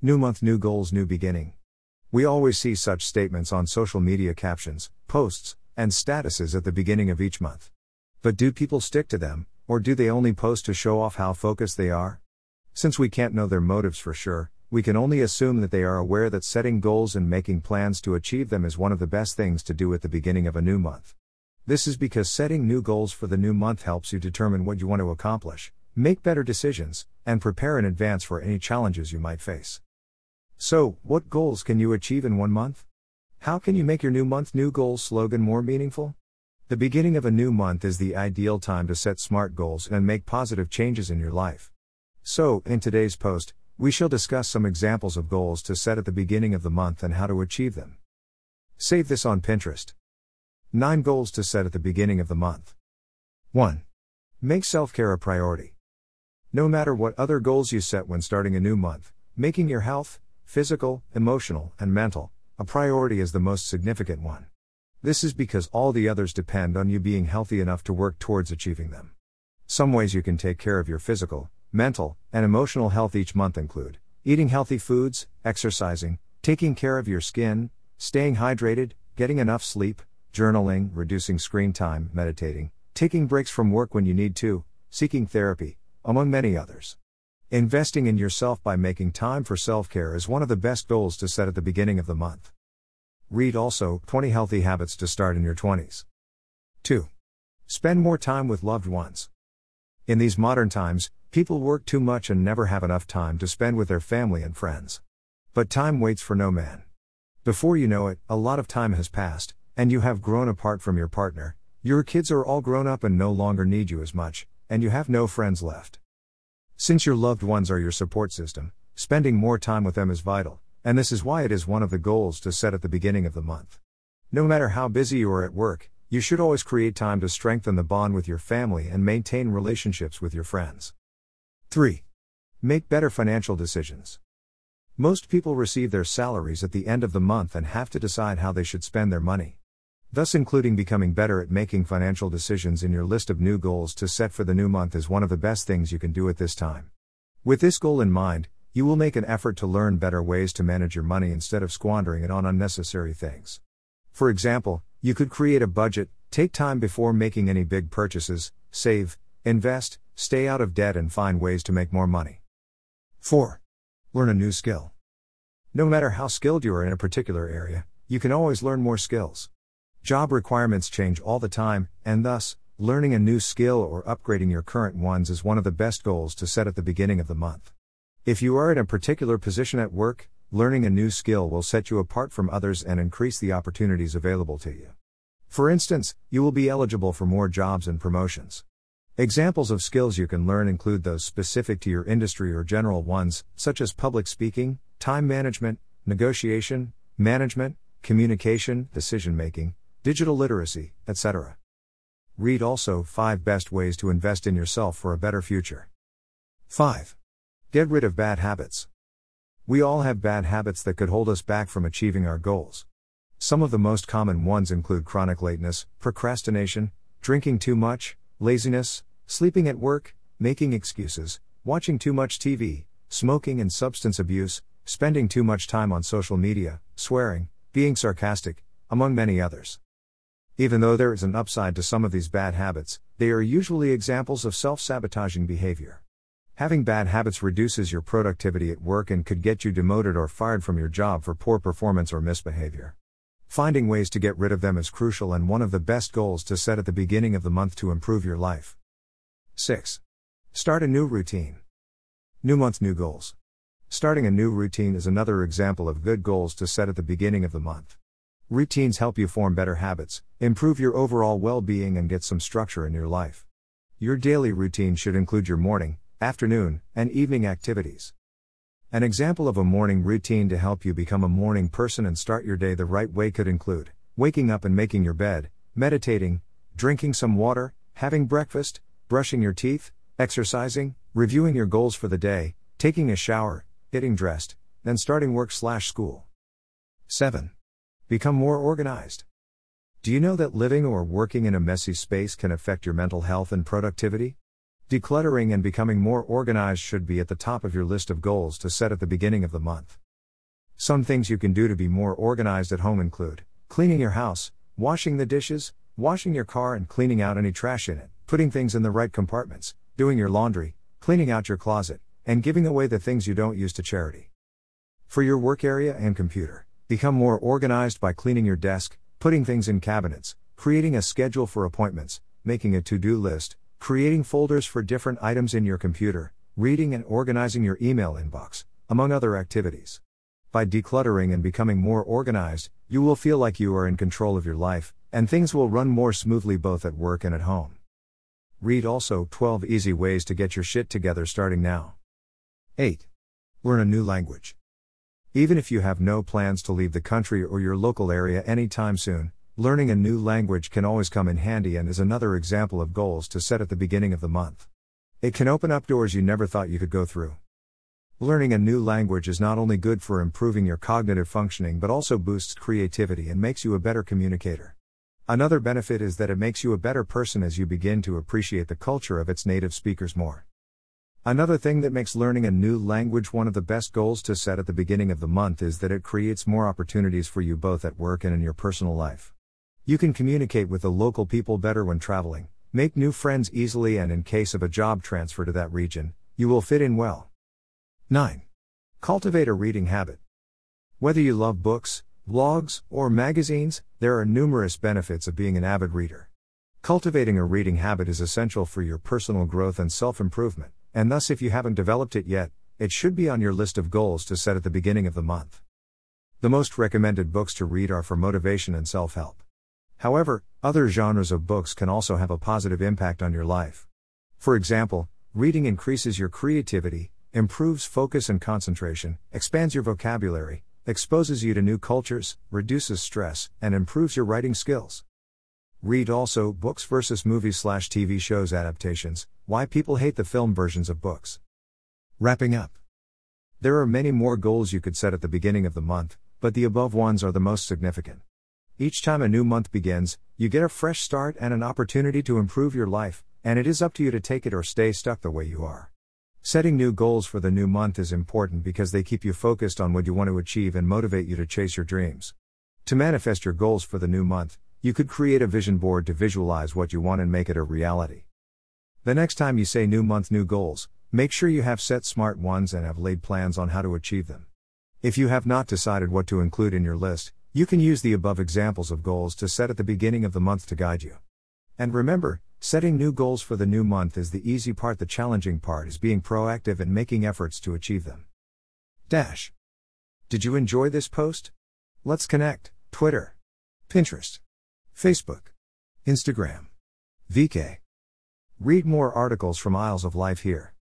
New month, new goals, new beginning. We always see such statements on social media captions, posts, and statuses at the beginning of each month. But do people stick to them, or do they only post to show off how focused they are? Since we can't know their motives for sure, we can only assume that they are aware that setting goals and making plans to achieve them is one of the best things to do at the beginning of a new month. This is because setting new goals for the new month helps you determine what you want to accomplish, make better decisions, and prepare in advance for any challenges you might face. So, what goals can you achieve in one month? How can you make your new month new goals slogan more meaningful? The beginning of a new month is the ideal time to set smart goals and make positive changes in your life. So, in today's post, we shall discuss some examples of goals to set at the beginning of the month and how to achieve them. Save this on Pinterest. 9 goals to set at the beginning of the month. 1. Make self care a priority. No matter what other goals you set when starting a new month, making your health, physical, emotional, and mental, a priority is the most significant one. This is because all the others depend on you being healthy enough to work towards achieving them. Some ways you can take care of your physical, mental, and emotional health each month include eating healthy foods, exercising, taking care of your skin, staying hydrated, getting enough sleep, journaling, reducing screen time, meditating, taking breaks from work when you need to, seeking therapy, among many others. Investing in yourself by making time for self care is one of the best goals to set at the beginning of the month. Read also 20 Healthy Habits to Start in Your 20s. 2. Spend more time with loved ones. In these modern times, people work too much and never have enough time to spend with their family and friends. But time waits for no man. Before you know it, a lot of time has passed, and you have grown apart from your partner, your kids are all grown up and no longer need you as much, and you have no friends left. Since your loved ones are your support system, spending more time with them is vital, and this is why it is one of the goals to set at the beginning of the month. No matter how busy you are at work, you should always create time to strengthen the bond with your family and maintain relationships with your friends. 3. Make better financial decisions. Most people receive their salaries at the end of the month and have to decide how they should spend their money. Thus, including becoming better at making financial decisions in your list of new goals to set for the new month is one of the best things you can do at this time. With this goal in mind, you will make an effort to learn better ways to manage your money instead of squandering it on unnecessary things. For example, you could create a budget, take time before making any big purchases, save, invest, stay out of debt, and find ways to make more money. 4. Learn a new skill. No matter how skilled you are in a particular area, you can always learn more skills. Job requirements change all the time, and thus, learning a new skill or upgrading your current ones is one of the best goals to set at the beginning of the month. If you are in a particular position at work, learning a new skill will set you apart from others and increase the opportunities available to you. For instance, you will be eligible for more jobs and promotions. Examples of skills you can learn include those specific to your industry or general ones, such as public speaking, time management, negotiation, management, communication, decision making, digital literacy, etc. Read also 5 best ways to invest in yourself for a better future. 5. Get rid of bad habits. We all have bad habits that could hold us back from achieving our goals. Some of the most common ones include chronic lateness, procrastination, drinking too much, laziness, sleeping at work, making excuses, watching too much TV, smoking and substance abuse, spending too much time on social media, swearing, being sarcastic, among many others. Even though there is an upside to some of these bad habits, they are usually examples of self sabotaging behavior. Having bad habits reduces your productivity at work and could get you demoted or fired from your job for poor performance or misbehavior. Finding ways to get rid of them is crucial and one of the best goals to set at the beginning of the month to improve your life. 6. Start a new routine. New month, new goals. Starting a new routine is another example of good goals to set at the beginning of the month. Routines help you form better habits, improve your overall well being, and get some structure in your life. Your daily routine should include your morning, afternoon, and evening activities. An example of a morning routine to help you become a morning person and start your day the right way could include waking up and making your bed, meditating, drinking some water, having breakfast, brushing your teeth, exercising, reviewing your goals for the day, taking a shower, getting dressed, then starting work slash school. 7. Become more organized. Do you know that living or working in a messy space can affect your mental health and productivity? Decluttering and becoming more organized should be at the top of your list of goals to set at the beginning of the month. Some things you can do to be more organized at home include cleaning your house, washing the dishes, washing your car and cleaning out any trash in it, putting things in the right compartments, doing your laundry, cleaning out your closet, and giving away the things you don't use to charity. For your work area and computer, become more organized by cleaning your desk, putting things in cabinets, creating a schedule for appointments, making a to do list, creating folders for different items in your computer, reading and organizing your email inbox, among other activities. By decluttering and becoming more organized, you will feel like you are in control of your life, and things will run more smoothly both at work and at home. Read also 12 easy ways to get your shit together starting now. 8. Learn a new language. Even if you have no plans to leave the country or your local area anytime soon, Learning a new language can always come in handy and is another example of goals to set at the beginning of the month. It can open up doors you never thought you could go through. Learning a new language is not only good for improving your cognitive functioning but also boosts creativity and makes you a better communicator. Another benefit is that it makes you a better person as you begin to appreciate the culture of its native speakers more. Another thing that makes learning a new language one of the best goals to set at the beginning of the month is that it creates more opportunities for you both at work and in your personal life. You can communicate with the local people better when traveling, make new friends easily, and in case of a job transfer to that region, you will fit in well. 9. Cultivate a reading habit. Whether you love books, blogs, or magazines, there are numerous benefits of being an avid reader. Cultivating a reading habit is essential for your personal growth and self improvement, and thus, if you haven't developed it yet, it should be on your list of goals to set at the beginning of the month. The most recommended books to read are for motivation and self help. However, other genres of books can also have a positive impact on your life. For example, reading increases your creativity, improves focus and concentration, expands your vocabulary, exposes you to new cultures, reduces stress, and improves your writing skills. Read also Books versus Movies slash TV shows adaptations Why People Hate the Film Versions of Books. Wrapping up. There are many more goals you could set at the beginning of the month, but the above ones are the most significant. Each time a new month begins, you get a fresh start and an opportunity to improve your life, and it is up to you to take it or stay stuck the way you are. Setting new goals for the new month is important because they keep you focused on what you want to achieve and motivate you to chase your dreams. To manifest your goals for the new month, you could create a vision board to visualize what you want and make it a reality. The next time you say new month, new goals, make sure you have set smart ones and have laid plans on how to achieve them. If you have not decided what to include in your list, you can use the above examples of goals to set at the beginning of the month to guide you. And remember, setting new goals for the new month is the easy part, the challenging part is being proactive and making efforts to achieve them. Dash. Did you enjoy this post? Let's connect. Twitter, Pinterest, Facebook, Instagram, VK. Read more articles from Aisles of Life here.